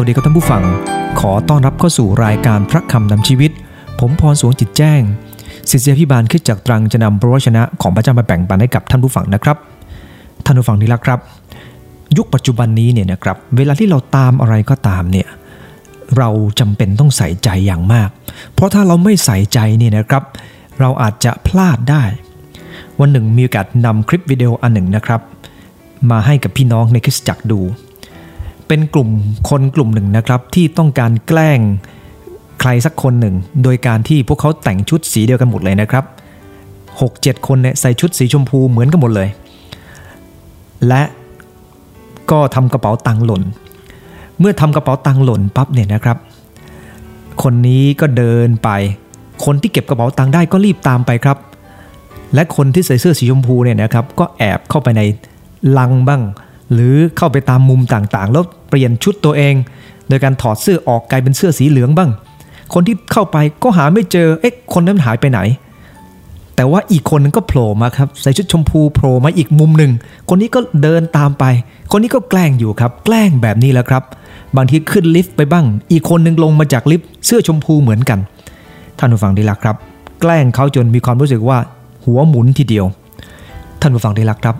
วัสดีครับท่านผู้ฟัง ขอต้อนรับเข้าสู่รายการพระคำนำชีวิต ผมพรสวงจิตแจ้ง ศิษยาพิบาลขึ้นจากตรังจะนำพระวชนะของพระเจ้ามาแบ่งปันให้กับท่านผู้ฟังนะครับ ท่านผู้ฟังที่รักครับ ยุคปัจจุบันนี้เนี่ยนะครับ เวลาที่เราตามอะไรก็ตามเนี่ยเราจำเป็นต้องใส่ใจอย่างมาก เพราะถ้าเราไม่ใส่ใจเนี่ยนะครับ เราอาจจะพลาดได้ วันหนึ่งมีโอกาสนำคลิปวิดีโออันหนึ่งนะครับ มาให้กับพี่น้องในคริสตจักรดู เป็นกลุ่มคนกลุ่มหนึ่งนะครับ ที่ต้องการแกล้งใครสักคนหนึ่ง โดยการที่พวกเขาแต่งชุดสีเดียวกันหมดเลยนะครับ 6-7 คนเนี่ยใส่ชุดสีชมพูเหมือนกันหมดเลย และก็ทำกระเป๋าตังหล่น เมื่อทำกระเป๋าตังหล่นปั๊บเนี่ยนะครับ คนนี้ก็เดินไป คนที่เก็บกระเป๋าตังได้ก็รีบตามไปครับ และคนที่ใส่เสื้อสีชมพูเนี่ยนะครับ ก็แอบเข้าไปในลังบ้าง หรือเข้าไปตามมุมต่างๆ แล้วเปลี่ยนชุดตัวเอง โดยการถอดเสื้อออกกลายเป็นเสื้อสีเหลืองบ้าง คนที่เข้าไปก็หาไม่เจอ เอ๊ะ คนนั้นหายไปไหน แต่ว่าอีกคนนึงก็โผล่มาครับ ใส่ชุดชมพูโผล่มาอีกมุมหนึ่ง คนนี้ก็เดินตามไป คนนี้ก็แกล้งอยู่ครับ แกล้งแบบนี้แหละครับ บางทีขึ้นลิฟต์ไปบ้าง อีกคนนึงลงมาจากลิฟต์เสื้อชมพูเหมือนกัน ท่านผู้ฟังที่รักครับ แกล้งเขาจนมีความรู้สึกว่าหัวหมุนทีเดียว ท่านผู้ฟังที่รักครับ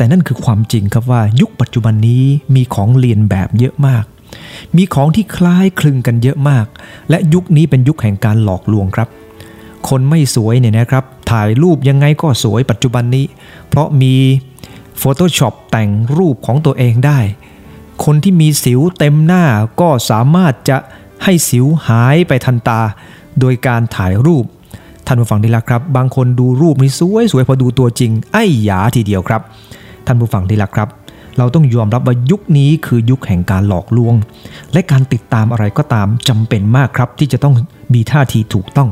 แต่นั่นคือความจริงครับว่ายุคปัจจุบันนี้มีของเรียนแบบเยอะมาก มีของที่คล้ายคลึงกันเยอะมาก และยุคนี้เป็นยุคแห่งการหลอกลวงครับ คนไม่สวยเนี่ยนะครับ ถ่ายรูปยังไงก็สวยปัจจุบันนี้ เพราะมี Photoshop แต่งรูปของตัวเองได้ คนที่มีสิวเต็มหน้าก็สามารถจะให้สิวหายไปทันตา โดยการถ่ายรูปท่านผู้ฟังดีละครับ บางคนดูรูปนี่สวยสวยพอดูตัวจริง ไอ้หยาทีเดียวครับ ท่านผู้ฟังดีละครับ เราต้องยอมรับว่ายุคนี้คือยุคแห่งการหลอกลวง และการติดตามอะไรก็ตามจำเป็นมากครับ ที่จะต้องมีท่าทีถูกต้อง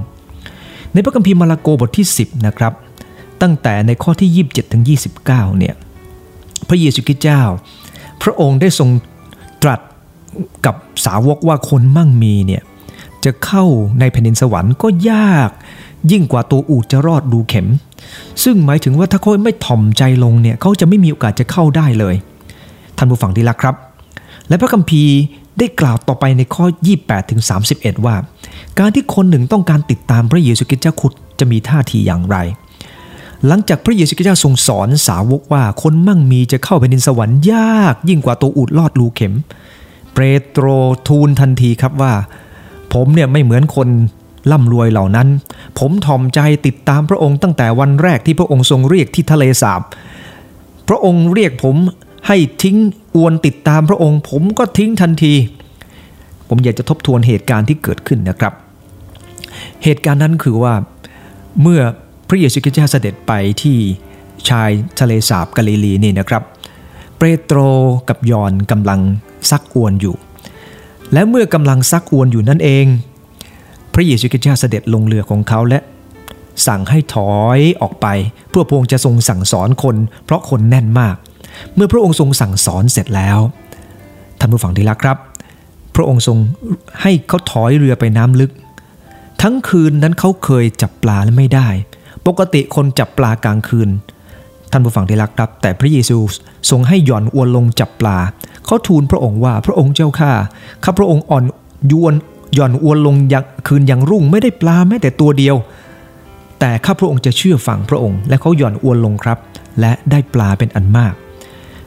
ในพระคัมภีร์มาระโกบทที่ 10นะครับตั้งแต่ในข้อที่ 27ถึง29เนี่ยพระเยซูคริสต์เจ้า พระองค์ได้ทรงตรัสกับสาวกว่าคนมั่งมีเนี่ย จะเข้าในแผ่นดินสวรรค์ก็ยาก ยิ่งกว่าตัวอูดจะรอดดูเข็ม ซึ่งหมายถึงว่าถ้าเขาไม่ถ่อมใจลงเนี่ยเขาจะไม่มีโอกาสจะเข้าได้เลย ท่านผู้ฟังที่รักครับ และพระคัมภีร์ได้กล่าวต่อไปในข้อ 28ถึง31 ว่า การที่คนหนึ่งต้องการติดตามพระเยซูคริสต์เจ้าขุดจะมีท่าทีอย่างไร หลังจากพระเยซูคริสต์เจ้าทรงสอนสาวกว่าคนมั่งมีจะเข้าไปในสวรรค์ยาก ยิ่งกว่าตัวอูดลอดรูเข็ม เปโตรทูลทันทีครับว่า ผมเนี่ยไม่เหมือนคนร่ำรวยเหล่านั้น ผมทอมใจติดตามพระองค์ตั้งแต่วันแรกที่พระองค์ทรงเรียกที่ทะเลสาบ พระองค์เรียกผมให้ทิ้งอวนติดตามพระองค์ ผมก็ทิ้งทันที ผมอยากจะทบทวนเหตุการณ์ที่เกิดขึ้นนะครับ เหตุการณ์นั้นคือว่าเมื่อพระเยซูคริสต์เจ้าเสด็จไปที่ชายทะเลสาบกาลิลีนี่นะครับ เปโตรกับยอนกำลังซักอวนอยู่ และเมื่อกำลังซักอวนอยู่นั่นเอง พระเยซูคริสต์เจ้าเสด็จลงเรือของเขาและ สั่งให้ถอยออกไปเพื่อพระองค์จะทรงสั่งสอนคน เพราะคนแน่นมาก เมื่อพระองค์ทรงสั่งสอนเสร็จแล้วท่านผู้ฟังที่รักครับ พระองค์ทรงให้เขาถอยเรือไปน้ำลึก ทั้งคืนนั้นเขาเคยจับปลาและไม่ได้ ปกติคนจับปลากลางคืนท่านผู้ฟังที่รักครับ แต่พระเยซูทรงให้หย่อนอวนลงจับปลา เขาทูลพระองค์ว่าพระองค์เจ้าข้าข้าพระองค์อ่อนยวนหย่อนอวนลงยังคืนยังรุ่งไม่ได้ปลาแม้แต่ตัวเดียว แต่ข้าพระองค์จะเชื่อฟังพระองค์ และเขาหย่อนอวนลงครับ และได้ปลาเป็นอันมาก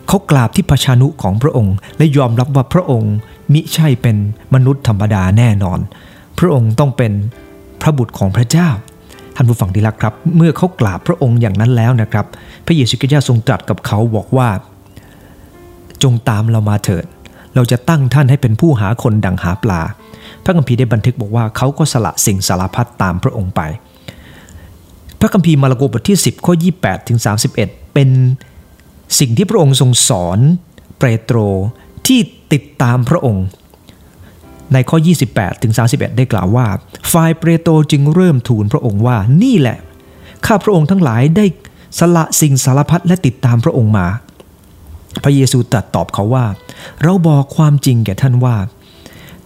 เขากราบที่พระชานุของพระองค์ และยอมรับว่าพระองค์มิใช่เป็นมนุษย์ธรรมดาแน่นอน พระองค์ต้องเป็นพระบุตรของพระเจ้าท่านผู้ฟังที่รักครับ เมื่อเขากราบพระองค์อย่างนั้นแล้วนะครับ พระเยซูคริสต์ทรงตรัสกับเขาบอกว่า จงตามเรามาเถิด เราจะตั้งท่านให้เป็นผู้หาคนดังหาปลา พระคัมภีร์ได้บันทึกบอกว่าเขาก็สละสิ่งสารพัดตามพระองค์ไป พระคัมภีร์มาระโกบทที่ 10 ข้อ 28ถึง31 เป็นสิ่งที่พระองค์ทรงสอนเปโตรที่ติดตามพระองค์ในข้อ 28ถึง31 ได้กล่าวว่า ฝ่ายเปโตรจึงเริ่มทูลพระองค์ว่านี่แหละ ข้าพระองค์ทั้งหลายได้สละสิ่งสารพัดและติดตามพระองค์มา พระเยซูตรัสตอบเขาว่า เราบอกความจริงแก่ท่านว่า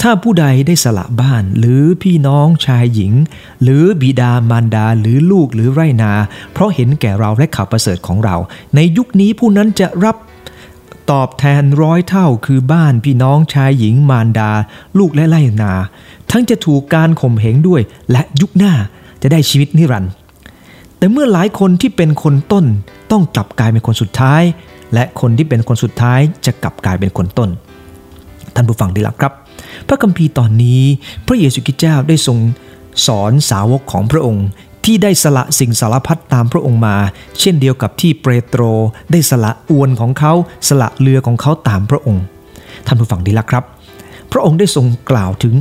ถ้าผู้ใดได้สละบ้านหรือพี่น้องชายหญิง หรือบิดามารดาหรือลูกหรือไรนา เพราะเห็นแก่เราและข่าวประเสริฐของเรา ในยุคนี้ผู้นั้นจะรับตอบแทนร้อยเท่าคือบ้านพี่น้องชายหญิงมารดา ลูกและไล่นา ทั้งจะถูกการข่มเหงด้วย และยุคหน้าจะได้ชีวิตนิรันดร์แต่เมื่อหลายคนที่เป็นคนต้นต้องกลับกลายเป็นคนสุดท้าย และคนที่เป็นคนสุดท้ายจะกลับกลายเป็นคนต้น ท่านผู้ฟังดีลักครับ พระคัมภีร์ตอนนี้พระเยซูคริสต์เจ้าได้ทรงสอนสาวกของพระองค์ ที่ได้สละสิ่งสารพัดตามพระองค์มา เช่นเดียวกับที่เปโตรได้สละอวนของเขาสละเรือของเขาตามพระองค์ ท่านผู้ฟังดีละครับ พระองค์ได้ทรงกล่าวถึง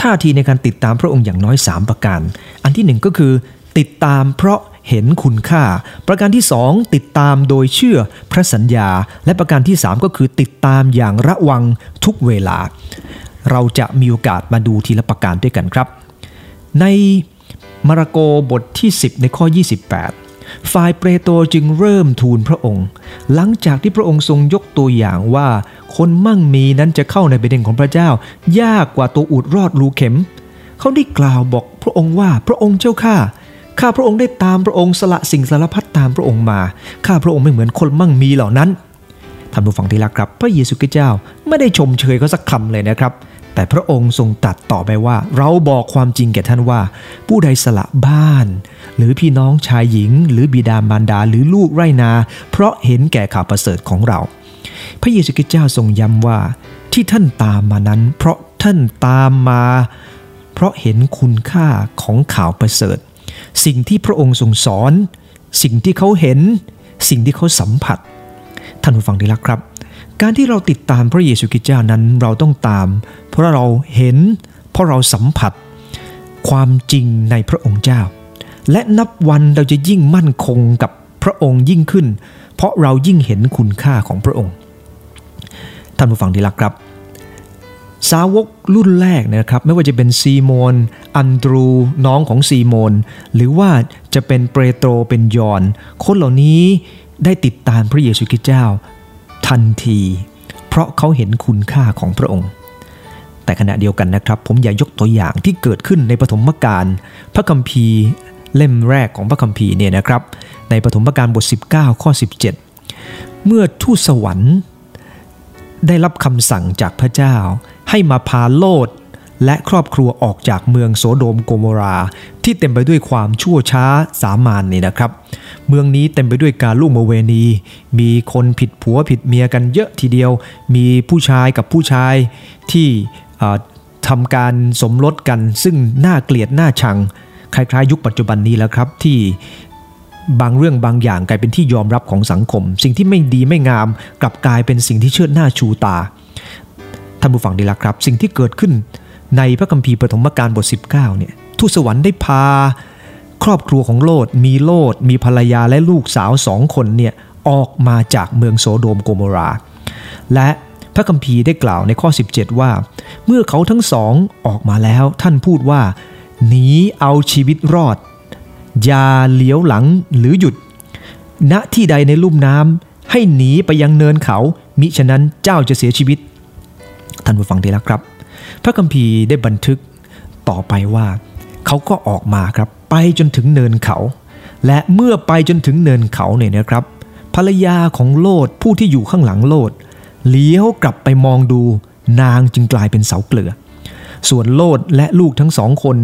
ท่าทีในการติดตามพระองค์อย่างน้อย 3 ประการ อันที่หนึ่งก็คือ ติดตามเพราะ เห็นคุณค่า ประการที่ 2 ติดตามโดยเชื่อพระสัญญา และประการที่ 3 ก็คือติดตามอย่างระวังทุกเวลา เราจะมีโอกาสมาดูทีละประการด้วยกันครับ ในมาระโกบทที่ 10 ในข้อ 28 ฝ่ายเปรโตจึงเริ่มทูลพระองค์ หลังจากที่พระองค์ทรงยกตัวอย่างว่า คนมั่งมีนั้นจะเข้าในประเดนของพระเจ้า ยากกว่าตัวอุดรอดรูเข็ม เขาได้กล่าวบอกพระองค์ว่าพระองค์เจ้าข้า ข้าพระองค์ได้ตามพระองค์สละสิ่งสารพัดตามพระองค์มา ข้าพระองค์ไม่เหมือนคนมั่งมีเหล่านั้นท่านผู้ฟังที่รักครับ พระเยซูคริสต์เจ้าไม่ได้ชมเชยเขาสักคำเลยนะครับ แต่พระองค์ทรงตรัสต่อไปว่า เราบอกความจริงแก่ท่านว่า ผู้ใดสละบ้าน หรือพี่น้องชายหญิง หรือบิดามารดาหรือลูกไรนา เพราะเห็นแก่ข่าวประเสริฐของเรา พระเยซูคริสต์เจ้าทรงย้ำว่า ที่ท่านตามมานั้น เพราะท่านตามมา เพราะเห็นคุณค่าของข่าวประเสริฐ สิ่งที่พระองค์ทรงสอน สิ่งที่เขาเห็น สิ่งที่เขาสัมผัส ท่านผู้ฟังที่รักครับ การที่เราติดตามพระเยซูคริสต์เจ้านั้นเราต้องตาม เพราะเราเห็น เพราะเราสัมผัส ความจริงในพระองค์เจ้า และนับวันเราจะยิ่งมั่นคงกับพระองค์ยิ่งขึ้น เพราะเรายิ่งเห็นคุณค่าของพระองค์ ท่านผู้ฟังที่รักครับ สาวกรุ่นแรกนะครับไม่ว่าจะเป็นซีโมน อันดรู น้องของซีโมน หรือว่าจะเป็นเปโตรเป็นยอน คนเหล่านี้ได้ติดตามพระเยซูคริสต์เจ้า ทันที เพราะเขาเห็นคุณค่าของพระองค์ แต่ขณะเดียวกันนะครับ ผมอยากยกตัวอย่างที่เกิดขึ้นในปฐมกาลพระคัมภีร์เล่มแรกของพระคัมภีร์เนี่ยนะครับ ในปฐมกาลบท 19 ข้อ 17 เมื่อทูตสวรรค์ ได้รับคำสั่งจากพระเจ้า ให้มาพาโลดและครอบครัวออกจากเมืองโสโดมโกโมรา ที่เต็มไปด้วยความชั่วช้าสามานนี่นะครับ เมืองนี้เต็มไปด้วยการล่วงโมเวณี มีคนผิดผัวผิดเมียกันเยอะทีเดียว มีผู้ชายกับผู้ชายที่ทำการสมรสกันซึ่งน่าเกลียดน่าชัง คล้ายๆ ยุคปัจจุบันนี้แล้วครับที่บางเรื่องบางอย่างกลายเป็นที่ยอมรับของสังคม สิ่งที่ไม่ดีไม่งาม กลับกลายเป็นสิ่งที่เชิดหน้าชูตา ท่านผู้ฟังดีละครับ สิ่งที่เกิดขึ้นในพระคัมภีร์ปฐมกาลบท 19เนี่ยทูตสวรรค์ได้พา ครอบครัวของโลดมีโลดมีภรรยาและลูกสาวสองคนเนี่ยออกมาจากเมืองโสโดมโกโมรา และพระคัมภีร์ได้กล่าวในข้อ 17 ว่า เมื่อเขาทั้งสองออกมาแล้วท่านพูดว่าหนีเอาชีวิตรอด อย่าเลี้ยวหลังหรือหยุด ณที่ใดในลุ่มน้ำให้หนีไปยังเนินเขา มิฉะนั้นเจ้าจะเสียชีวิต ท่านผู้ฟังที่รักครับ พระคัมภีร์ได้บันทึกต่อไปว่า เขาก็ออกมาครับไปจนถึงเนินเขา และเมื่อไปจนถึงเนินเขาเนี่ยนะครับ ภรรยาของโลดผู้ที่อยู่ข้างหลังโลดเลี้ยวกลับไปมองดูนางจึงกลายเป็นเสาเกลือ ส่วนโลดและลูกทั้งสองคน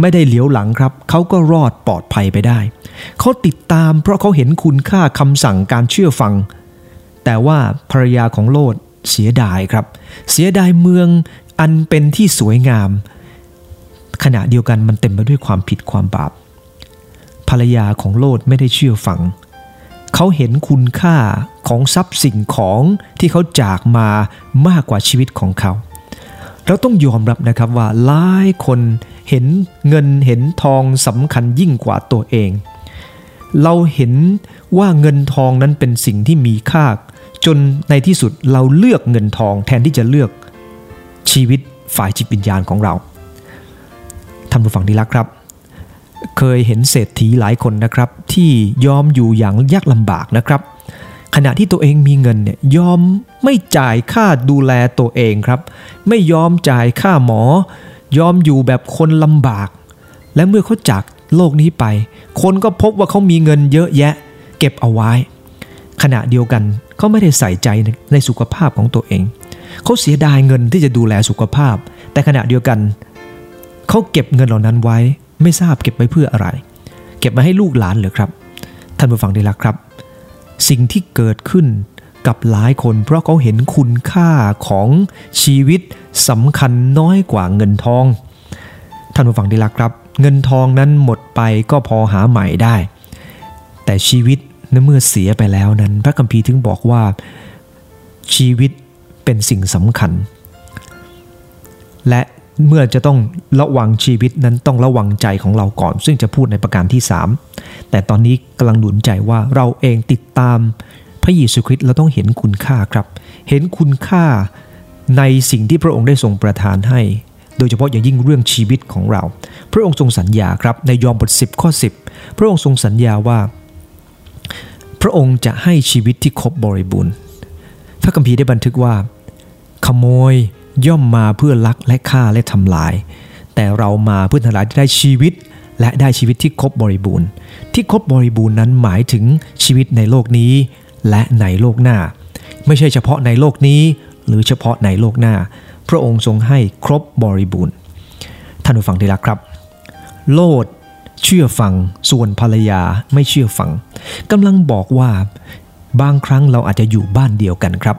ไม่ได้เลี้ยวหลังครับเขาก็รอดปลอดภัยไปได้ เขาติดตามเพราะเขาเห็นคุณค่าคำสั่งการเชื่อฟัง แต่ว่าภรรยาของโลด เสียดายครับ เสียดายเมืองอันเป็นที่สวยงาม ขณะเดียวกันมันเต็มไปด้วยความผิดความบาป ภรรยาของโลดไม่ได้เชื่อฟัง เขาเห็นคุณค่าของทรัพย์สิ่งของที่เขาจากมามากกว่าชีวิตของเขา เราต้องยอมรับนะครับว่าหลายคนเห็นเงินเห็นทองสำคัญยิ่งกว่าตัวเอง เราเห็นว่าเงินทองนั้นเป็นสิ่งที่มีค่า จนในที่สุดเราเลือกเงินทองแทนที่จะเลือกชีวิตฝ่ายจิตวิญญาณของเราท่านผู้ฟังที่รักครับ เคยเห็นเศรษฐีหลายคนนะครับ ที่ยอมอยู่อย่างยากลำบากนะครับ ขณะที่ตัวเองมีเงินเนี่ยยอมไม่จ่ายค่าดูแลตัวเองครับ ไม่ยอมจ่ายค่าหมอ ยอมอยู่แบบคนลำบาก และเมื่อเขาจากโลกนี้ไป คนก็พบว่าเขามีเงินเยอะแยะ เก็บเอาไว้ ขณะเดียวกัน เขาไม่ได้ใส่ใจในสุขภาพของตัวเอง เขาเสียดายเงินที่จะดูแลสุขภาพ แต่ขณะเดียวกัน เขาเก็บเงินเหล่านั้นไว้ ไม่ทราบเก็บไว้เพื่ออะไร เก็บมาให้ลูกหลานหรือครับ ท่านผู้ฟังที่รักครับ สิ่งที่เกิดขึ้นกับหลายคน เพราะเขาเห็นคุณค่าของชีวิตสำคัญน้อยกว่าเงินทอง ท่านผู้ฟังที่รักครับ เงินทองนั้นหมดไปก็พอหาใหม่ได้ แต่ชีวิต เมื่อเสียไปแล้วนั้น พระคัมภีร์ถึงบอกว่าชีวิตเป็นสิ่งสำคัญ และเมื่อจะต้องระวังชีวิตนั้นต้องระวังใจของเราก่อน ซึ่งจะพูดในประการที่ 3 แต่ตอนนี้กำลังหนุนใจว่าเราเองติดตามพระเยซูคริสต์เราต้องเห็นคุณค่าครับ เห็นคุณค่าในสิ่งที่พระองค์ได้ทรงประทานให้ โดยเฉพาะอย่างยิ่งเรื่องชีวิตของเรา พระองค์ทรงสัญญาครับในยอห์นบท 10 ข้อ 10 พระองค์ทรงสัญญาว่า พระองค์จะให้ชีวิตที่ครบบริบูรณ์ พระคัมภีร์ได้บันทึกว่า ขโมยย่อมมาเพื่อลักและฆ่าและทำลาย แต่เรามาเพื่อทำลายได้ชีวิตและได้ชีวิตที่ครบบริบูรณ์ ที่ครบบริบูรณ์นั้นหมายถึงชีวิตในโลกนี้ และในโลกหน้า ไม่ใช่เฉพาะในโลกนี้ หรือเฉพาะในโลกหน้า พระองค์ทรงให้ครบบริบูรณ์ ท่านผู้ฟังที่รักครับ โลด เชื่อฟัง ส่วนภรรยาไม่เชื่อฟังกำลังบอกว่าบางครั้งเราอาจจะอยู่บ้านเดียวกันครับ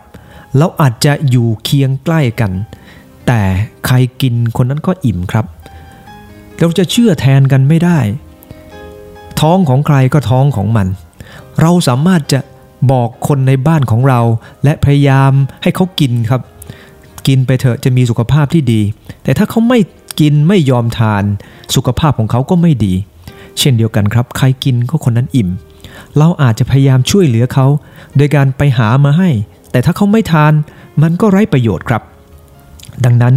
เราอาจจะอยู่เคียงใกล้กัน แต่ใครกินคนนั้นก็อิ่มครับ เราจะเชื่อแทนกันไม่ได้ ท้องของใครก็ท้องของมัน เราสามารถจะบอกคนในบ้านของเรา และพยายามให้เขากินครับ กินไปเถอะจะมีสุขภาพที่ดี แต่ถ้าเขาไม่กินไม่ยอมทาน สุขภาพของเขาก็ไม่ดี เช่นเดียวกันครับ ใครกินก็คนนั้นอิ่ม เราอาจจะพยายามช่วยเหลือเขา โดยการไปหามาให้ แต่ถ้าเขาไม่ทาน มันก็ไร้ประโยชน์ครับ ดังนั้น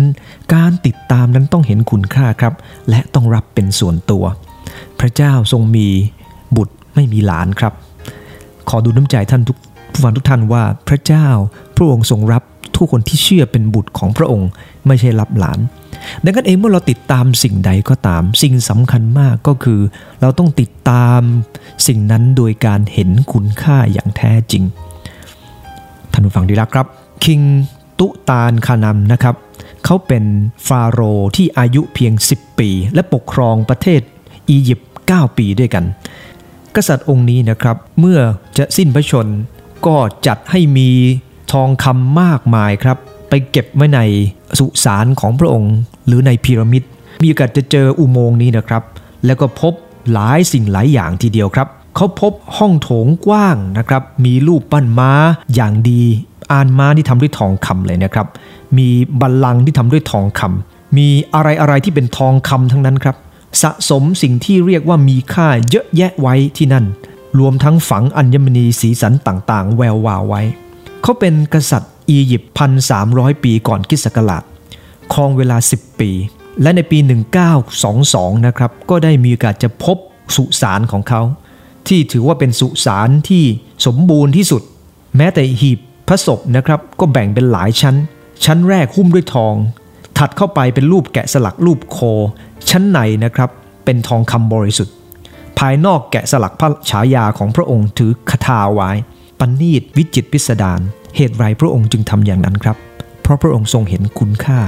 การติดตามนั้นต้องเห็นคุณค่าครับ และต้องรับเป็นส่วนตัว พระเจ้าทรงมีบุตรไม่มีหลานครับ ขอดูน้ำใจท่านทุกผู้ฟังทุกท่านว่าพระเจ้าพระองค์ทรงรับทุกคนที่เชื่อเป็นบุตรของพระองค์ ไม่ใช่รับหลาน ดังนั้นเองเมื่อเราติดตามสิ่งใดก็ตาม สิ่งสำคัญมากก็คือ เราต้องติดตามสิ่งนั้นโดยการเห็นคุณค่าอย่างแท้จริง ท่านผู้ฟังดีรักครับ คิงตุตานคานัมนะครับเขาเป็นฟาโรห์ที่อายุเพียง 10 ปี และปกครองประเทศอียิปต์9ปีด้วยกัน กษัตริย์องค์นี้นะครับเมื่อจะสิ้นพระชนก็จัดให้มีทองคำมากมายครับ ไปเก็บไว้ในสุสานของพระองค์ หรือในพีระมิด มีโอกาสจะเจออุโมงค์นี้นะครับ แล้วก็พบหลายสิ่งหลายอย่างทีเดียวครับ เขาพบห้องโถงกว้างนะครับ มีรูปปั้นม้าอย่างดีอานม้าที่ทำด้วยทองคำเลยนะครับ มีบัลลังก์ที่ทำด้วยทองคำมีอะไรอะไรที่เป็นทองคำทั้งนั้นครับ สะสมสิ่งที่เรียกว่ามีค่าเยอะแยะไว้ที่นั่น รวมทั้งฝังอัญมณีสีสันต่างๆ แวววาวไว้ เขาเป็นกษัตริย์อียิปต์พันสามปีก่อนคริสต์ศักราช ครองเวลา 10 ปี และในปี 1922 นะครับ ก็ได้มีโอกาสจะพบสุสานของเขา ที่ถือว่าเป็นสุสานที่สมบูรณ์ที่สุด แม้แต่หีบพระศพนะครับ ก็แบ่งเป็นหลายชั้น ชั้นแรกหุ้มด้วยทอง ถัดเข้าไปเป็นรูปแกะสลักรูปโค ชั้นในนะครับ เป็นทองคำบริสุทธิ์ ภายนอกแกะสลักพระฉายาของพระองค์ถือคาถาไว้ปันนีตวิจิตพิสดารเหตุไรพระองค์จึงทำอย่างนั้นครับ เพราะพระองค์ทรงเห็นคุณค่า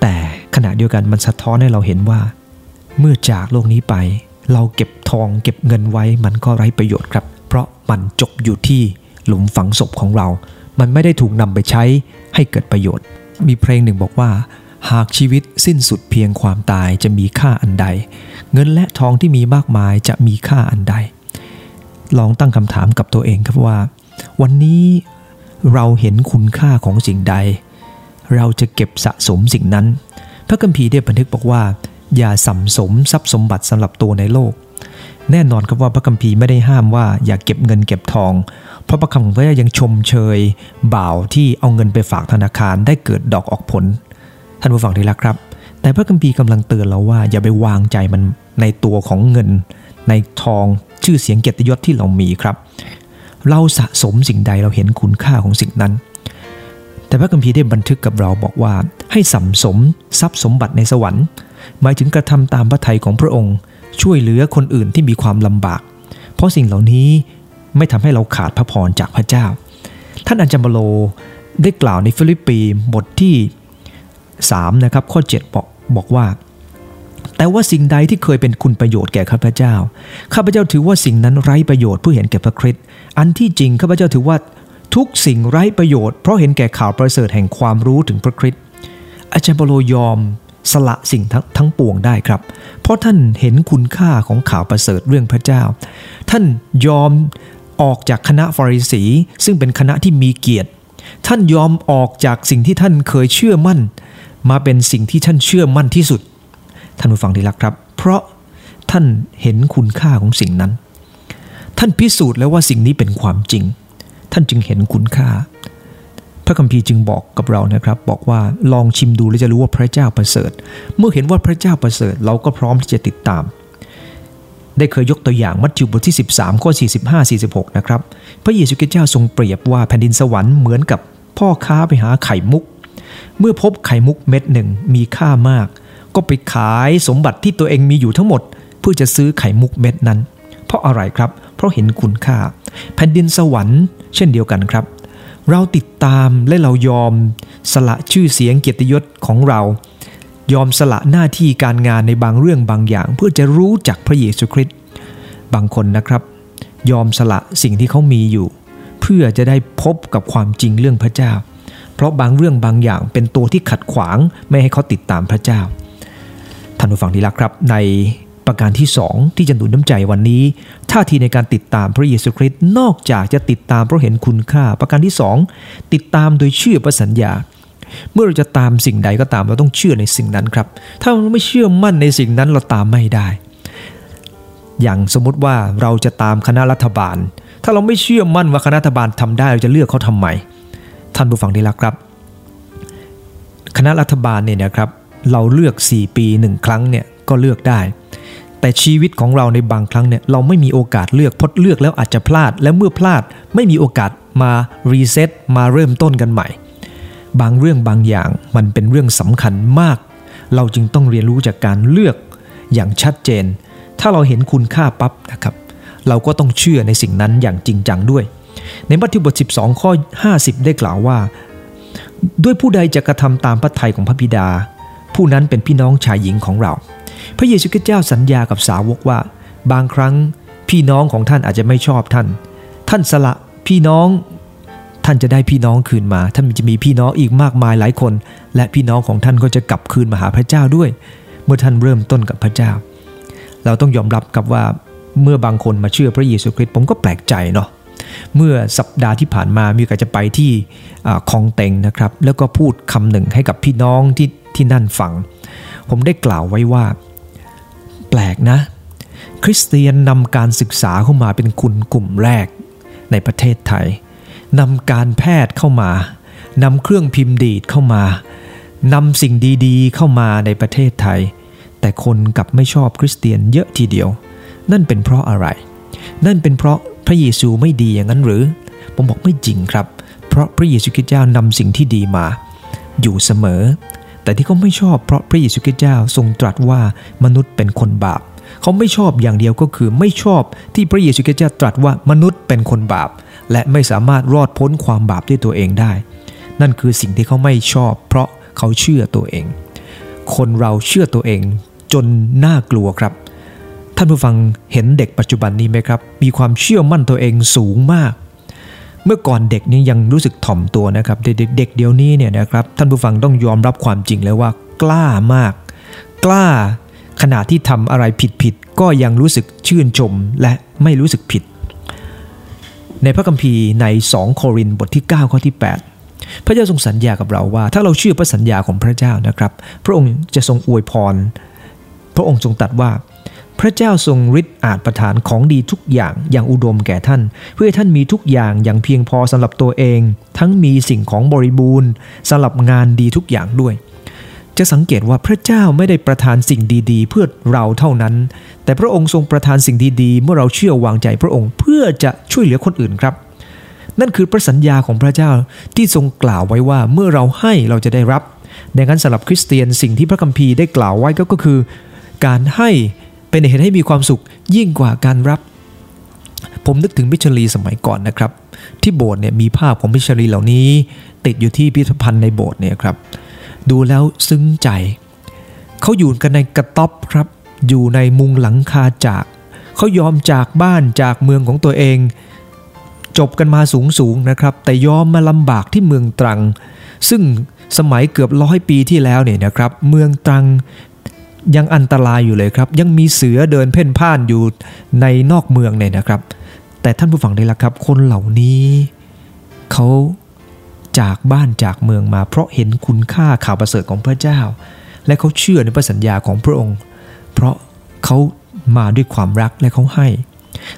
แต่ขณะเดียวกันมันสะท้อนให้เราเห็นว่า เมื่อจากโลกนี้ไป เราเก็บทองเก็บเงินไว้มันก็ไร้ประโยชน์ครับ เพราะมันจบอยู่ที่หลุมฝังศพของเรา มันไม่ได้ถูกนำไปใช้ให้เกิดประโยชน์ มีเพลงหนึ่งบอกว่า หากชีวิตสิ้นสุดเพียงความตายจะมีค่าอันใด เงินและทองที่มีมากมายจะมีค่าอันใด ลองตั้งคำถามกับตัวเองครับว่า วันนี้เราเห็นคุณค่าของสิ่งใด เราจะเก็บสะสมสิ่งนั้น พระคัมภีร์ได้บันทึกบอกว่า อย่าสัมสมทรัพย์สมบัติสำหรับตัวในโลก แน่นอนครับว่าพระคัมภีร์ไม่ได้ห้ามว่าอย่าเก็บเงินเก็บทอง เพราะพระคำของพระเจ้ายังชมเชย บ่าวที่เอาเงินไปฝากธนาคารได้เกิดดอกออกผล ท่านผู้ฟังที่รักครับ แต่พระคัมภีร์กำลังเตือนเราว่าอย่าไปวางใจมันในตัวของเงิน ในทองชื่อเสียงเกียรติยศที่เรามีครับ เราสะสมสิ่งใดเราเห็นคุณค่าของสิ่งนั้น แต่พระคัมภีร์ได้บันทึกกับเราบอกว่า ให้ส่ำสมทรัพย์สมบัติในสวรรค์ หมายถึงกระทำตามพระทัยของพระองค์ ช่วยเหลือคนอื่นที่มีความลำบาก เพราะสิ่งเหล่านี้ไม่ทำให้เราขาดพระพรจากพระเจ้า ท่านอาจารย์เปาโลได้กล่าวในฟิลิปปีบทที่3นะครับข้อ 7 บอกบอกว่า แต่ว่าสิ่งใดที่เคยเป็นคุณประโยชน์แก่ข้าพเจ้า ข้าพเจ้าถือว่าสิ่งนั้นไร้ประโยชน์เพื่อเห็นแก่พระคริสต์อันที่จริงข้าพเจ้าถือว่า ทุกสิ่งไร้ประโยชน์เพราะเห็นแก่ข่าวประเสริฐแห่งความรู้ถึงพระคริสต์อาจารย์เปโลยอมสละสิ่งทั้งทั้งปวงได้ครับ เพราะท่านเห็นคุณค่าของข่าวประเสริฐเรื่องพระเจ้า ท่านยอมออกจากคณะฟาริสี ซึ่งเป็นคณะที่มีเกียรติ ท่านยอมออกจากสิ่งที่ท่านเคยเชื่อมั่น มาเป็นสิ่งที่ท่านเชื่อมั่นที่สุด ท่านผู้ฟังที่รักครับ เพราะท่านเห็นคุณค่าของสิ่งนั้น ท่านพิสูจน์แล้วว่าสิ่งนี้เป็นความจริง ท่านจึงเห็นคุณค่า พระคัมภีร์จึงบอกกับเรานะครับ บอกว่าลองชิมดูแล้วจะรู้ว่าพระเจ้าประเสริฐ เมื่อเห็นว่าพระเจ้าประเสริฐ เราก็พร้อมที่จะติดตาม ได้เคยยกตัวอย่างมัทธิวบทที่ 13 ข้อ 45 46 นะครับ พระเยซูคริสต์เจ้าทรงเปรียบว่าแผ่นดินสวรรค์เหมือนกับพ่อค้าไปหาไข่มุก เมื่อพบไข่มุกเม็ดหนึ่งมีค่ามาก ก็ไปขายสมบัติที่ตัวเองมีอยู่ทั้งหมด เพื่อจะซื้อไข่มุกเม็ดนั้น เพราะอะไรครับ เพราะเห็นคุณค่า แผ่นดินสวรรค์ เช่นเดียวกันครับ เราติดตามและเรายอมสละชื่อเสียงเกียรติยศของเรา ยอมสละหน้าที่การงานในบางเรื่องบางอย่าง เพื่อจะรู้จักพระเยซูคริสต์บางคนนะครับ ยอมสละสิ่งที่เขามีอยู่ เพื่อจะได้พบกับความจริงเรื่องพระเจ้า เพราะบางเรื่องบางอย่างเป็นตัวที่ขัดขวางไม่ให้เขาติดตามพระเจ้าท่านผู้ฟังที่รักครับใน ประการที่ 2 ที่จะหนุนน้ำใจวันนี้ท่าทีในการติดตามพระเยซูคริสต์นอกจากจะติดตามเพราะเห็นคุณค่า ประการที่ 2 ติดตามโดยเชื่อพระสัญญา เมื่อเราจะตามสิ่งใดก็ตามเราต้องเชื่อในสิ่งนั้นครับ ถ้าเราไม่เชื่อมั่นในสิ่งนั้นเราตามไม่ได้ อย่างสมมุติว่าเราจะตามคณะรัฐบาล ถ้าเราไม่เชื่อมั่นว่าคณะรัฐบาลทำได้เราจะเลือกเขาทำไมท่านผู้ฟังที่รักครับ คณะรัฐบาลเนี่ยนะครับเราเลือก 4 ปี 1 ครั้งเนี่ยก็เลือกได้ แต่ชีวิตของเราในบางครั้งเนี่ยเราไม่มีโอกาสเลือกพดเลือกแล้วอาจจะพลาด และเมื่อพลาดไม่มีโอกาสมารีเซ็ตมาเริ่มต้นกันใหม่ บางเรื่องบางอย่างมันเป็นเรื่องสำคัญมาก เราจึงต้องเรียนรู้จากการเลือกอย่างชัดเจน ถ้าเราเห็นคุณค่าปั๊บนะครับ เราก็ต้องเชื่อในสิ่งนั้นอย่างจริงจังด้วย ในมัทธิวบท 12 ข้อ 50 ได้กล่าวว่า ด้วยผู้ใดจะกระทำตามพระทัยของพระบิดา ผู้นั้นเป็นพี่น้องชายหญิงของเรา พระเยซูคริสต์เจ้าสัญญากับสาวกว่า บางครั้งพี่น้องของท่านอาจจะไม่ชอบท่าน ท่านสละพี่น้อง ท่านจะได้พี่น้องคืนมา ท่านจะมีพี่น้องอีกมากมายหลายคน และพี่น้องของท่านก็จะกลับคืนมาหาพระเจ้าด้วย เมื่อท่านเริ่มต้นกับพระเจ้า เราต้องยอมรับกับว่าเมื่อบางคนมาเชื่อพระเยซูคริสต์ผมก็แปลกใจเนาะเมื่อสัปดาห์ที่ผ่านมามีกาสจะไปที่คลองเต็งนะครับ แล้วก็พูดคำหนึ่งให้กับพี่น้องที่ที่นั่นฟัง ผมได้กล่าวไว้ว่า แปลกนะ คริสเตียนนำการศึกษาเข้ามาเป็นคุณกลุ่มแรกในประเทศไทยนำการแพทย์เข้ามานำเครื่องพิมพ์ดีดเข้ามานำสิ่งดีๆ เข้ามาในประเทศไทย แต่คนกลับไม่ชอบคริสเตียนเยอะทีเดียว นั่นเป็นเพราะอะไร นั่นเป็นเพราะพระเยซูไม่ดีอย่างนั้นหรือ ผมบอกไม่จริงครับ เพราะพระเยซูคริสต์เจ้านำสิ่งที่ดีมา อยู่เสมอ แต่ที่เขาไม่ชอบเพราะพระเยซูคริสต์เจ้าทรงตรัสว่ามนุษย์เป็นคนบาป เขาไม่ชอบอย่างเดียวก็คือไม่ชอบที่พระเยซูคริสต์เจ้าตรัสว่ามนุษย์เป็นคนบาป และไม่สามารถรอดพ้นความบาปด้วยตัวเองได้ นั่นคือสิ่งที่เขาไม่ชอบ เพราะเขาเชื่อตัวเอง คนเราเชื่อตัวเองจนน่ากลัวครับ ท่านผู้ฟังเห็นเด็กปัจจุบันนี้ไหมครับ มีความเชื่อมั่นตัวเองสูงมาก เมื่อก่อนเด็กนี่ยังรู้สึกถ่อมตัวนะครับเด็กเด็กเดี๋ยวนี้เนี่ยนะครับท่านผู้ฟังต้องยอมรับความจริงแล้วว่ากล้ามาก กล้าขณะที่ทำอะไรผิดๆก็ยังรู้สึกชื่นชมและไม่รู้สึกผิด ในพระคัมภีร์ใน 2 โครินบทที่ 9 ข้อที่ 8 พระเจ้าทรงสัญญากับเราว่า ถ้าเราเชื่อพระสัญญาของพระเจ้านะครับ พระองค์จะทรงอวยพร พระองค์ทรงตรัสว่า พระเจ้าทรงฤทธิ์อาจประทานของดีทุกอย่างอย่างอุดมแก่ท่าน เพื่อท่านมีทุกอย่างอย่างเพียงพอสำหรับตัวเอง ทั้งมีสิ่งของบริบูรณ์สำหรับงานดีทุกอย่างด้วย จะสังเกตว่าพระเจ้าไม่ได้ประทานสิ่งดีๆ เพื่อเราเท่านั้น แต่พระองค์ทรงประทานสิ่งดีๆ เมื่อเราเชื่อวางใจพระองค์เพื่อจะช่วยเหลือคนอื่นครับ นั่นคือพระสัญญาของพระเจ้าที่ทรงกล่าวไว้ว่าเมื่อเราให้เราจะได้รับดังนั้นสำหรับคริสเตียนสิ่งที่พระคัมภีร์ได้กล่าวไว้ก็คือ การให้ เป็นเหตุให้มีความสุขยิ่งกว่าการรับ ผมนึกถึงมิชลีสมัยก่อนนะครับ ที่โบสถ์เนี่ยมีภาพของมิชลีเหล่านี้ ติดอยู่ที่พิพิธภัณฑ์ในโบสถ์เนี่ยครับ ดูแล้วซึ้งใจ เขาอยู่กันในกระต๊อบครับ อยู่ในมุงหลังคาจาก เขายอมจากบ้านจากเมืองของตัวเอง จบกันมาสูงสูงนะครับ แต่ยอมมาลำบากที่เมืองตรัง ซึ่งสมัยเกือบร้อยปีที่แล้วเนี่ยนะครับ เมืองตรัง ยังอันตรายอยู่เลยครับ ยังมีเสือเดินเพ่นพ่านอยู่ในนอกเมืองเนี่ยนะครับ แต่ท่านผู้ฟังได้ละครับ คนเหล่านี้เขาจากบ้านจากเมืองมา เพราะเห็นคุณค่าข่าวประเสริฐของพระเจ้า และเขาเชื่อในพระสัญญาของพระองค์ เพราะเขามาด้วยความรักและเขาให้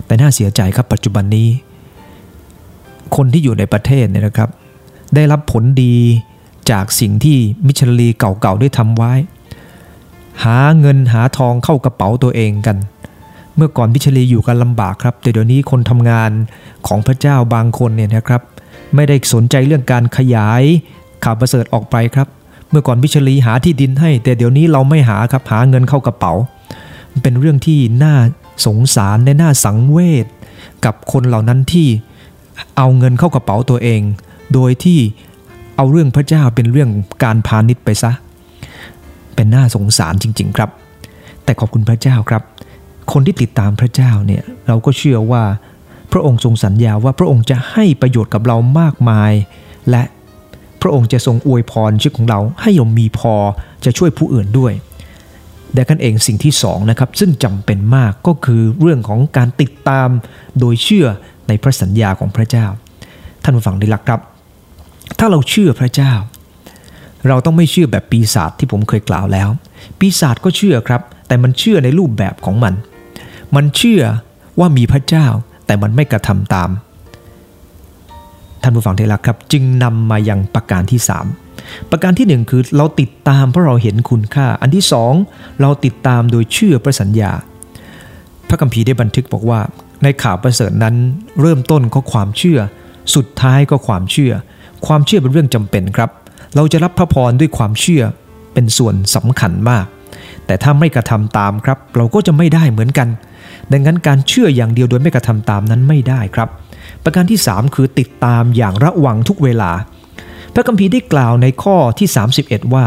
แต่น่าเสียใจครับปัจจุบันนี้ คนที่อยู่ในประเทศเนี่ยนะครับ ได้รับผลดีจากสิ่งที่มิชลีเก่าๆได้ทำไว้ หาเงินหาทองเข้ากระเป๋าตัวเองกัน เมื่อก่อนมิชลีอยู่กันลำบากครับ แต่เดี๋ยวนี้คนทำงานของพระเจ้าบางคนเนี่ยนะครับ ไม่ได้สนใจเรื่องการขยายข่าวประเสริฐออกไปครับ เมื่อก่อนมิชลีหาที่ดินให้ แต่เดี๋ยวนี้เราไม่หาครับหาเงินเข้ากระเป๋า เป็นเรื่องที่น่าสงสารและน่าสังเวชกับคนเหล่านั้นที่เอาเงินเข้ากระเป๋าตัวเอง โดยที่เอาเรื่องพระเจ้าเป็นเรื่องการพาณิชย์ไปซะ เป็นน่าสงสารจริง ๆ ครับ แต่ขอบคุณพระเจ้าครับ คนที่ติดตามพระเจ้าเนี่ยเราก็เชื่อว่า พระองค์ทรงสัญญาว่าพระองค์จะให้ประโยชน์กับเรามากมาย และพระองค์จะทรงอวยพรชีวิตของเราให้เรามีพอจะช่วยผู้อื่นด้วยแต่กันเองสิ่งที่สองนะครับซึ่งจำเป็นมากก็คือเรื่องของการติดตามโดยเชื่อในพระสัญญาของพระเจ้า ท่านผู้ฟังได้รักครับ ถ้าเราเชื่อพระเจ้า เราต้องไม่เชื่อแบบปีศาจที่ผมเคยกล่าวแล้ว ปีศาจก็เชื่อครับ แต่มันเชื่อในรูปแบบของมัน มันเชื่อว่ามีพระเจ้า แต่มันไม่กระทำตาม ท่านผู้ฟังที่รักครับ จึงนำมายังประการที่ 3 ประการที่ 1 คือเราติดตามเพราะเราเห็นคุณค่า อันที่ 2 เราติดตามโดยเชื่อพระสัญญา พระคัมภีร์ได้บันทึกบอกว่า ในข่าวประเสริฐนั้น เริ่มต้นก็ความเชื่อ สุดท้ายก็ความเชื่อ ความเชื่อเป็นเรื่องจำเป็นครับ เราจะรับพระพรด้วยความเชื่อเป็นส่วนสำคัญมาก แต่ถ้าไม่กระทำตามครับ เราก็จะไม่ได้เหมือนกัน ดังนั้นการเชื่ออย่างเดียวโดยไม่กระทำตามนั้นไม่ได้ครับ ประการที่ 3 คือติดตามอย่างระวังทุกเวลา พระคัมภีร์ได้กล่าวในข้อที่ 31 ว่า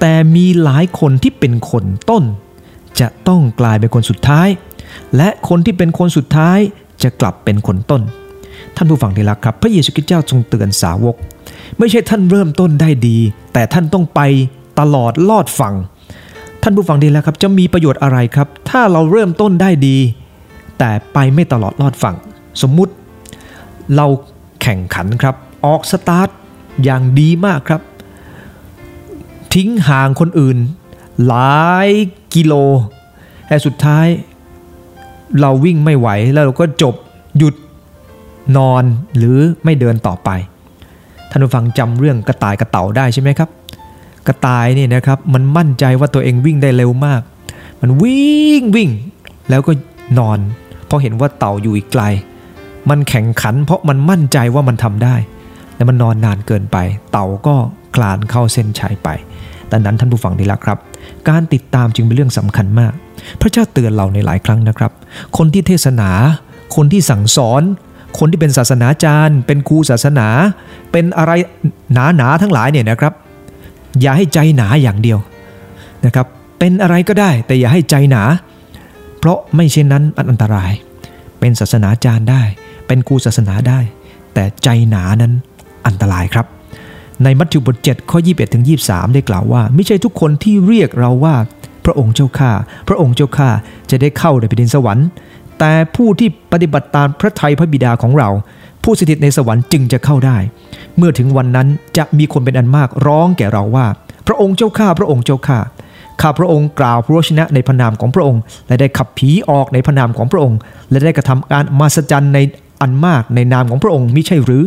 แต่มีหลายคนที่เป็นคนต้น จะต้องกลายเป็นคนสุดท้าย และคนที่เป็นคนสุดท้ายจะกลับเป็นคนต้น ท่านผู้ฟังที่รักครับ พระเยซูคริสต์เจ้าทรงเตือนสาวก ไม่ใช่ท่านเริ่มต้นได้ดี แต่ท่านต้องไปตลอดลอดฝั่ง ท่านผู้ฟังดีแล้วครับจะมีประโยชน์อะไรครับ ถ้าเราเริ่มต้นได้ดี แต่ไปไม่ตลอดลอดฝั่ง สมมุติ เราแข่งขันครับ ออกสตาร์ทอย่างดีมากครับ ทิ้งห่างคนอื่น หลายกิโล แต่สุดท้าย เราวิ่งไม่ไหวแล้วเราก็จบหยุดนอนหรือไม่เดินต่อไป ท่านผู้ฟังจำเรื่องกระต่ายกระเต่าได้ใช่ไหมครับ กระต่ายนี่นะครับมันมั่นใจว่าตัวเองวิ่งได้เร็วมาก มันวิ่งวิ่ง แล้วก็นอน เพราะเห็นว่าเต่าอยู่อีกไกล มันแข่งขัน เพราะมันมั่นใจว่ามันทำได้ และมันนอนนานเกินไป เต่าก็คลานเข้าเส้นชัยไปดังนั้นท่านผู้ฟังดีละครับ การติดตามจึงเป็นเรื่องสำคัญมาก พระเจ้าเตือนเราในหลายครั้งนะครับ คนที่เทศนา คนที่สั่งสอน คนที่เป็นศาสนาจารย์ เป็นครูศาสนา เป็นอะไรหนาหนาๆทั้งหลายเนี่ยนะครับ อย่าให้ใจหนาอย่างเดียวนะครับ เป็นอะไรก็ได้แต่อย่าให้ใจหนา เพราะไม่เช่นนั้นมันอันตราย เป็นศาสนาจารย์ได้ เป็นครูศาสนาได้ แต่ใจหนานั้นอันตรายครับ ในมัทธิวบท7ข้อ 21ถึง23 ได้กล่าวว่า ไม่ใช่ทุกคนที่เรียกเราว่าพระองค์เจ้าข้า พระองค์เจ้าข้าจะได้เข้าในแผ่นดินสวรรค์ แต่ผู้ที่ปฏิบัติตามพระทัยพระบิดาของเรา ผู้สถิตในสวรรค์จึงจะเข้าได้ เมื่อถึงวันนั้นจะมีคนเป็นอันมากร้องแก่เราว่า พระองค์เจ้าข้าพระองค์เจ้าข้าข้าพระองค์กล่าวพระวจนะในพระนามของพระองค์ และได้ขับผีออกในพระนามของพระองค์ และได้กระทำการมหัศจรรย์ในอันมากในนามของพระองค์มิใช่หรือ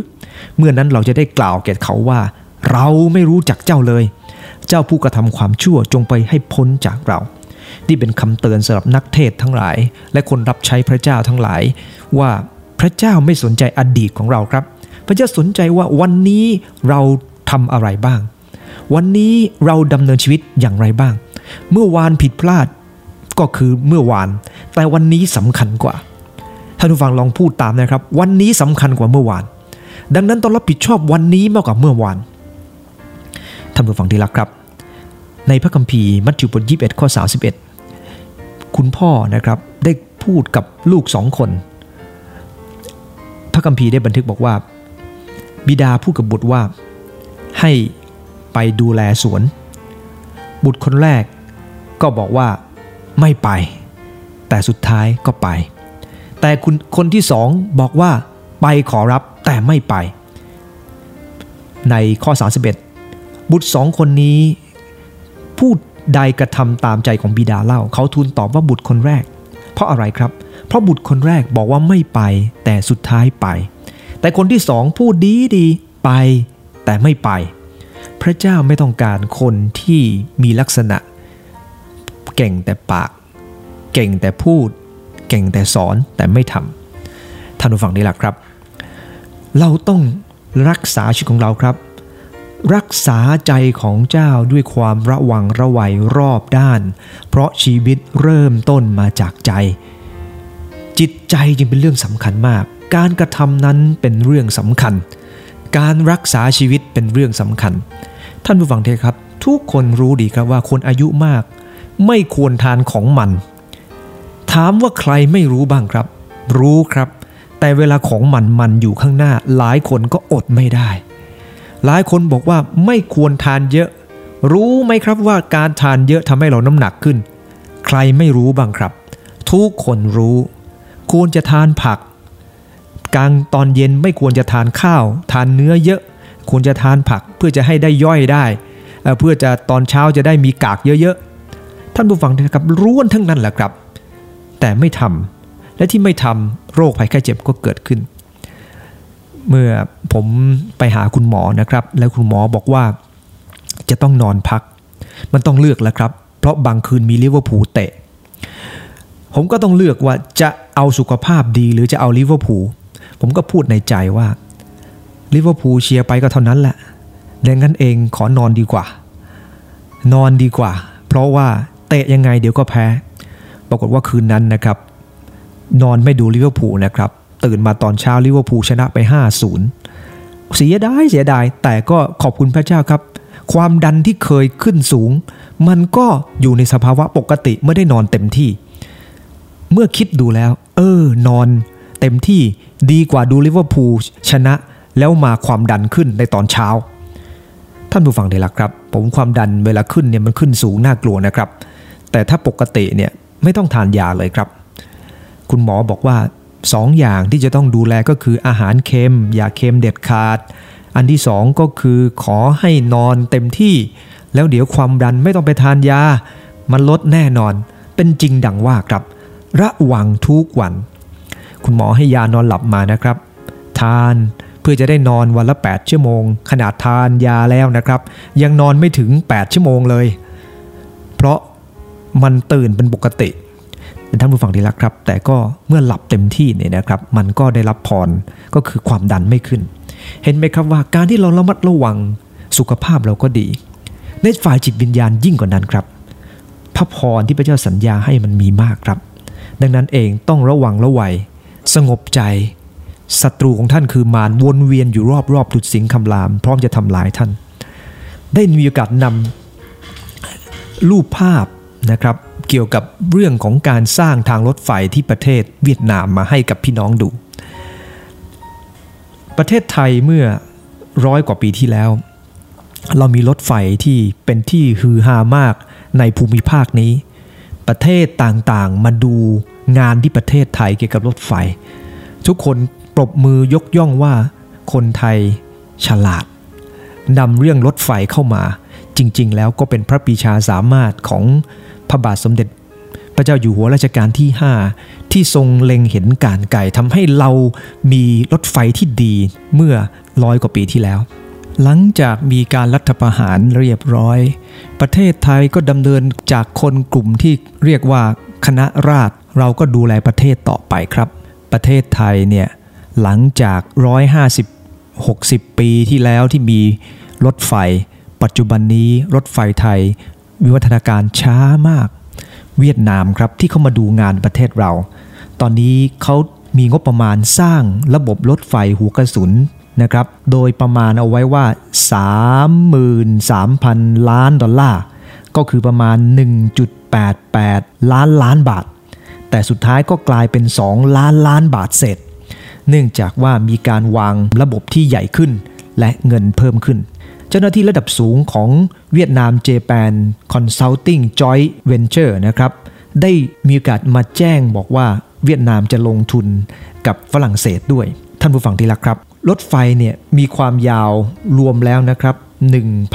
เมื่อนั้นเราจะได้กล่าวแก่เขาว่า เราไม่รู้จักเจ้าเลย เจ้าผู้กระทำความชั่วจงไปให้พ้นจากเรา นี่เป็นคำเตือนสำหรับนักเทศทั้งหลาย และคนรับใช้พระเจ้าทั้งหลาย ว่าพระเจ้าไม่สนใจอดีตของเราครับ พระเจ้าสนใจว่าวันนี้เราทำอะไรบ้าง วันนี้เราดำเนินชีวิตอย่างไรบ้าง เมื่อวานผิดพลาดก็คือเมื่อวาน แต่วันนี้สำคัญกว่าท่านผู้ฟังลองพูดตามนะครับ วันนี้สำคัญกว่าเมื่อวาน ดังนั้นต้องรับผิดชอบวันนี้มากกว่าเมื่อวานท่านผู้ฟังที่รักครับ ในพระคัมภีร์มัทธิวบท21ข้อ31คุณพ่อนะครับได้พูดกับลูกสองคน พระคัมภีร์ได้บันทึกบอกว่า บิดาพูดกับบุตรว่าให้ไปดูแลสวน บุตรคนแรกก็บอกว่าไม่ไป แต่สุดท้ายก็ไป แต่คุณคนที่สองบอกว่าไปขอรับแต่ไม่ไป ในข้อ 31 บุตรสองคนนี้ พูดใดกระทำตามใจของบิดาเล่า เขาทูลตอบว่าบุตรคนแรก เพราะอะไรครับ เพราะบุตรคนแรกบอกว่าไม่ไป แต่สุดท้ายไป แต่คนที่สองพูดดีดีไป แต่ไม่ไป พระเจ้าไม่ต้องการคนที่มีลักษณะ เก่งแต่ปาก เก่งแต่พูด เก่งแต่สอนแต่ไม่ทำท่านผู้ฟังนี่แหละครับ เราต้องรักษาชีวิตของเราครับ รักษาใจของเจ้าด้วยความระวังระวัยรอบด้าน เพราะชีวิตเริ่มต้นมาจากใจ จิตใจจึงเป็นเรื่องสำคัญมาก การกระทำนั้นเป็นเรื่องสำคัญ การรักษาชีวิตเป็นเรื่องสำคัญ ท่านผู้ฟังเทครับ ทุกคนรู้ดีครับว่าคนอายุมาก ไม่ควรทานของมัน ถามว่าใครไม่รู้บ้างครับ รู้ครับ แต่เวลาของมันมันอยู่ข้างหน้าหลายคนก็อดไม่ได้ หลายคนบอกว่าไม่ควรทานเยอะ รู้ไหมครับว่าการทานเยอะทำให้เราน้ำหนักขึ้น ใครไม่รู้บ้างครับ ทุกคนรู้ ควรจะทานผัก กลางตอนเย็นไม่ควรจะทานข้าว ทานเนื้อเยอะ ควรจะทานผักเพื่อจะให้ได้ย่อยได้ เพื่อจะตอนเช้าจะได้มีกากเยอะๆ ท่านผู้ฟังนะครับรู้กันทั้งนั้นแหละครับ แต่ไม่ทำและที่ไม่ทำโรคภัยไข้เจ็บก็เกิดขึ้น เมื่อผมไปหาคุณหมอนะครับ แล้วคุณหมอบอกว่าจะต้องนอนพัก มันต้องเลือกแล้วครับ เพราะบางคืนมีลิเวอร์พูลเตะ ผมก็ต้องเลือกว่าจะเอาสุขภาพดีหรือจะเอาลิเวอร์พูลผมก็พูดในใจว่าลิเวอร์พูลเชียร์ไปก็เท่านั้นแหละดังนั้นเองขอนอนดีกว่า นอนดีกว่า เพราะว่าเตะยังไงเดี๋ยวก็แพ้ ปรากฏว่าคืนนั้นนะครับ นอนไม่ดูลิเวอร์พูลนะครับ ตื่นมาตอนเช้าลิเวอร์พูลชนะไป 5-0 เสียดายเสียดาย แต่ก็ขอบคุณพระเจ้าครับ ความดันที่เคยขึ้นสูง มันก็อยู่ในสภาวะปกติเมื่อได้นอนเต็มที่ เมื่อคิดดูแล้ว เออ นอน เต็มที่ดีกว่าดูลิเวอร์พูลชนะแล้วมาความดันขึ้นในตอนเช้า ท่านผู้ฟังได้ละครับ ผมความดันเวลาขึ้นเนี่ยมันขึ้นสูงน่ากลัวนะครับ แต่ถ้าปกติเนี่ยไม่ต้องทานยาเลยครับ คุณหมอบอกว่า สองอย่างที่จะต้องดูแลก็คืออาหารเค็ม อย่าเค็มเด็ดขาด อันที่สองก็คือขอให้นอนเต็มที่ แล้วเดี๋ยวความดันไม่ต้องไปทานยา มันลดแน่นอน เป็นจริงดังว่าครับ ระวังทุกวัน คุณหมอให้ยานอนหลับมานะครับ ทานเพื่อจะได้นอนวันละ 8 ชั่วโมง ขนาดทานยาแล้วนะครับ ยังนอนไม่ถึง 8 ชั่วโมงเลย เพราะมันตื่นเป็นปกติเท่านผู้ฟังที่รักครับ แต่ก็เมื่อหลับเต็มที่เนี่ยนะครับ มันก็ได้รับพรก็คือความดันไม่ขึ้น เห็นไหมครับว่าการที่เราระมัดระวังสุขภาพเราก็ดี ในฝ่ายจิตวิญญาณยิ่งกว่านั้นครับ พระพรที่พระเจ้าสัญญาให้มันมีมากครับ ดังนั้นเองต้องระวังระวัยสงบใจศัตรูของท่านคือมารวนเวียนอยู่รอบๆดุดสิงคำราม พร้อมจะทำลายท่าน ได้มีโอกาสนำรูปภาพนะครับ เกี่ยวกับเรื่องของการสร้างทางรถไฟที่ประเทศเวียดนามมาให้กับพี่น้องดู ประเทศไทยเมื่อร้อยกว่าปีที่แล้ว เรามีรถไฟที่เป็นที่ฮือฮามากในภูมิภาคนี้ ประเทศต่างๆมาดูงานที่ประเทศไทยเกี่ยวกับรถไฟ ทุกคนปรบมือยกย่องว่าคนไทยฉลาดนำเรื่องรถไฟเข้ามา จริง ๆ แล้วก็เป็นพระปีชาสามารถของ พระบาทสมเด็จ พระเจ้าอยู่หัวรัชกาลที่ 5 ที่ทรงเล็งเห็นการไก่ทำให้เรามีรถไฟที่ดีเมื่อร้อยกว่าปีที่แล้ว หลังจากมีการรัฐประหารเรียบร้อย ประเทศไทยก็ดำเนินจากคนกลุ่มที่เรียกว่าคณะราษฎรเราก็ดูแลประเทศต่อไปครับ ประเทศไทยเนี่ยหลังจาก 150 60 ปีที่แล้วที่มีรถไฟ ปัจจุบันนี้รถไฟไทย วิวัฒนาการช้ามาก เวียดนามครับที่เขามาดูงานประเทศเรา ตอนนี้เขามีงบประมาณสร้างระบบรถไฟหัวกระสุนนะครับ โดยประมาณเอาไว้ว่า 33,000 ล้านดอลลาร์ ก็คือประมาณ 1.88 ล้านล้านบาท แต่สุดท้ายก็กลายเป็น 2 ล้านล้านบาทเศษ เนื่องจากว่ามีการวางระบบที่ใหญ่ขึ้น และเงินเพิ่มขึ้น เจ้าหน้าที่ระดับสูงของเวียดนามเจแปน Consulting Joint Venture นะครับ ได้มีโอกาสมาแจ้งบอกว่าเวียดนามจะลงทุนกับฝรั่งเศสด้วย ท่านผู้ฟังที่รักครับ รถไฟเนี่ยมีความยาวรวมแล้วนะครับ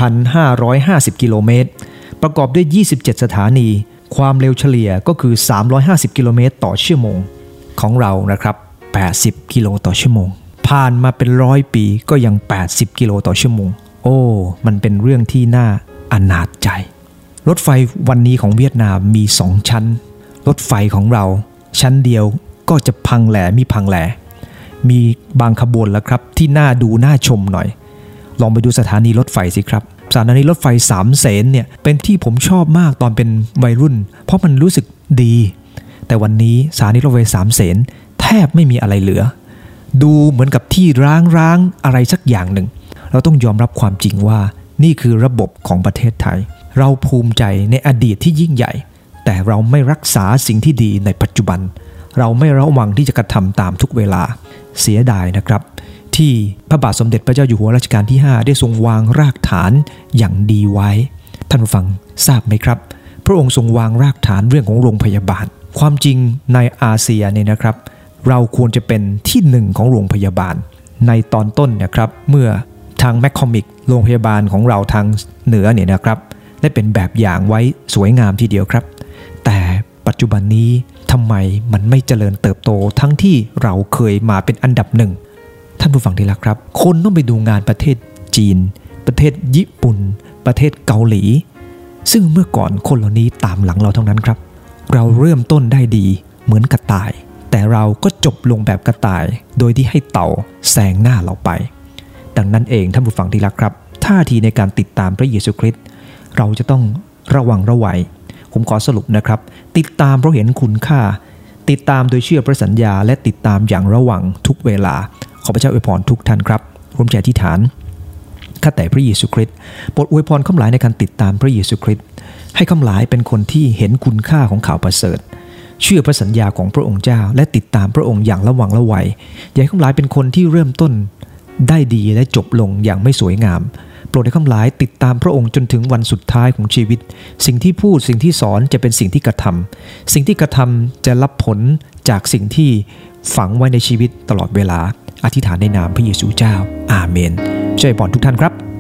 1,550 กิโลเมตร ประกอบด้วย 27 สถานี ความเร็วเฉลี่ยก็คือ 350 กิโลเมตรต่อชั่วโมง ของเรานะครับ 80 กิโลต่อชั่วโมง ผ่านมาเป็นร้อยปีก็ยัง 80 กิโลต่อชั่วโมง โอ้ มันเป็นเรื่องที่น่าอนาจใจ รถไฟวันนี้ของเวียดนามมี2ชั้น รถไฟของเรา ชั้นเดียวก็จะพังแหลมีพังแหล มีบางขบวนแล้วครับ ที่น่าดูน่าชมหน่อย ลองไปดูสถานีรถไฟสิครับสถานีรถไฟสามเสนเนี่ยเป็นที่ผมชอบมากตอนเป็นวัยรุ่น เพราะมันรู้สึกดี แต่วันนี้สถานีรถไฟสามเสนแทบไม่มีอะไรเหลือ ดูเหมือนกับที่ร้างๆอะไรสักอย่างหนึ่ง เราต้องยอมรับความจริงว่า นี่คือระบบของประเทศไทย เราภูมิใจในอดีตที่ยิ่งใหญ่ แต่เราไม่รักษาสิ่งที่ดีในปัจจุบัน เราไม่ระวังที่จะกระทำตามทุกเวลาเสียดายนะครับ ที่พระบาทสมเด็จพระเจ้าอยู่หัวรัชกาลที่ 5 ได้ทรงวางรากฐานอย่างดีไว้ ท่านผู้ฟังทราบไหมครับ พระองค์ทรงวางรากฐานเรื่องของโรงพยาบาล ความจริงในอาเซียเนี่ยนะครับ เราควรจะเป็นที่หนึ่งของโรงพยาบาล ในตอนต้นนะครับ เมื่อ ทางแมคคอมิกโรงพยาบาลของเราทางเหนือเนี่ยนะครับ ได้เป็นแบบอย่างไว้สวยงามทีเดียวครับ แต่ปัจจุบันนี้ทำไมมันไม่เจริญเติบโตทั้งที่เราเคยมาเป็นอันดับหนึ่ง ท่านผู้ฟังที่รักครับ คนต้องไปดูงานประเทศจีน ประเทศญี่ปุ่น ประเทศเกาหลี ซึ่งเมื่อก่อนคนเหล่านี้ตามหลังเราทั้งนั้นครับ เราเริ่มต้นได้ดีเหมือนกระต่าย แต่เราก็จบลงแบบกระต่าย โดยที่ให้เต่าแซงหน้าเราไป ดังนั้นเองท่านผู้ฟังที่รักครับท่าทีในการติดตามพระเยซูคริสต์เราจะต้องระวังระวัย ผมขอสรุปนะครับ ติดตามเพราะเห็นคุณค่า ติดตามโดยเชื่อพระสัญญา และติดตามอย่างระวังทุกเวลา ขอพระเจ้าอวยพรทุกท่านครับร่วมใจอธิษฐานข้าแต่พระเยซูคริสต์โปรดอวยพรข้ามหลายในการติดตามพระเยซูคริสต์ให้ข้ามหลายเป็นคนที่เห็นคุณค่าของข่าวประเสริฐ เชื่อพระสัญญาของพระองค์เจ้า และติดตามพระองค์อย่างระวังระวัยอย่าให้ข้ามหลายเป็นคนที่เริ่มต้น ได้ดีและจบลงอย่างไม่สวยงาม โปรดให้ข้าหลายติดตามพระองค์จนถึงวันสุดท้ายของชีวิต สิ่งที่พูดสิ่งที่สอนจะเป็นสิ่งที่กระทำสิ่งที่กระทำจะรับผลจากสิ่งที่ฝังไว้ในชีวิตตลอดเวลา อธิษฐานในนามพระเยซูเจ้า อาเมนช่วยพรทุกท่านครับ